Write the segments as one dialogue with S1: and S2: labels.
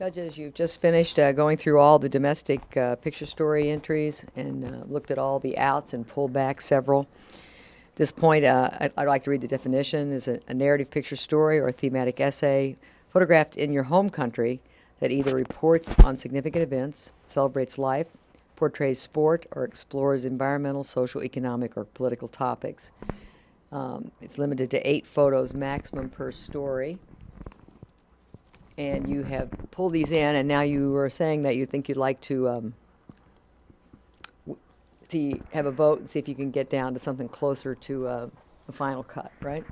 S1: Judges, you've just finished uh, going through all the domestic uh, picture story entries and uh, looked at all the outs and pulled back several. At this point, uh, I'd, I'd like to read the definition is a, a narrative picture story or thematic essay photographed in your home country that either reports on significant events, celebrates life, portrays sport, or explores environmental, social, economic, or political topics. Um, it's limited to eight photos maximum per story and you have pulled these in, and now you were saying that you think you'd like to um, w- see, have a vote and see if you can get down to something closer to uh, a final cut, right?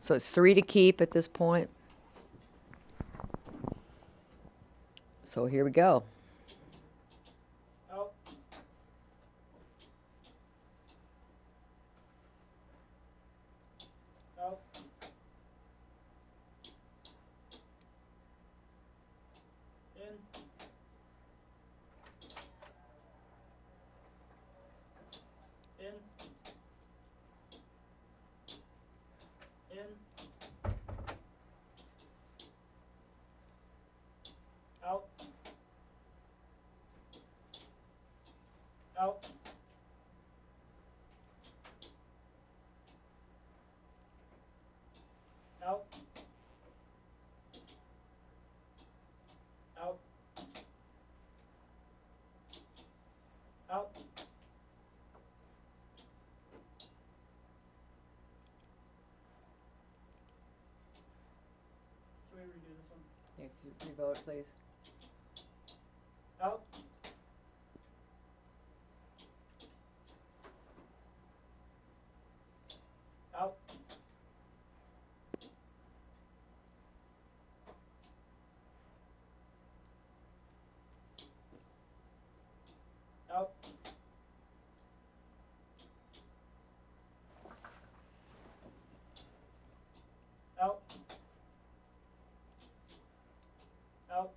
S1: So it's three to keep at this point. So here we go.
S2: Out. Out. In. In. In. Out. Out. Out. Out. Out. Can we redo this one?
S1: Yeah, could you revote, please?
S2: Out. Out. Out. Out. Out.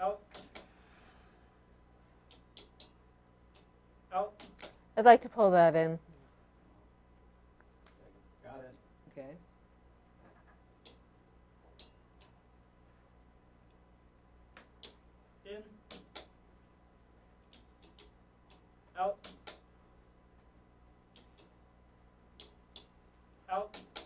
S2: Out. Out.
S3: I'd like to pull that
S2: in. Out. Out.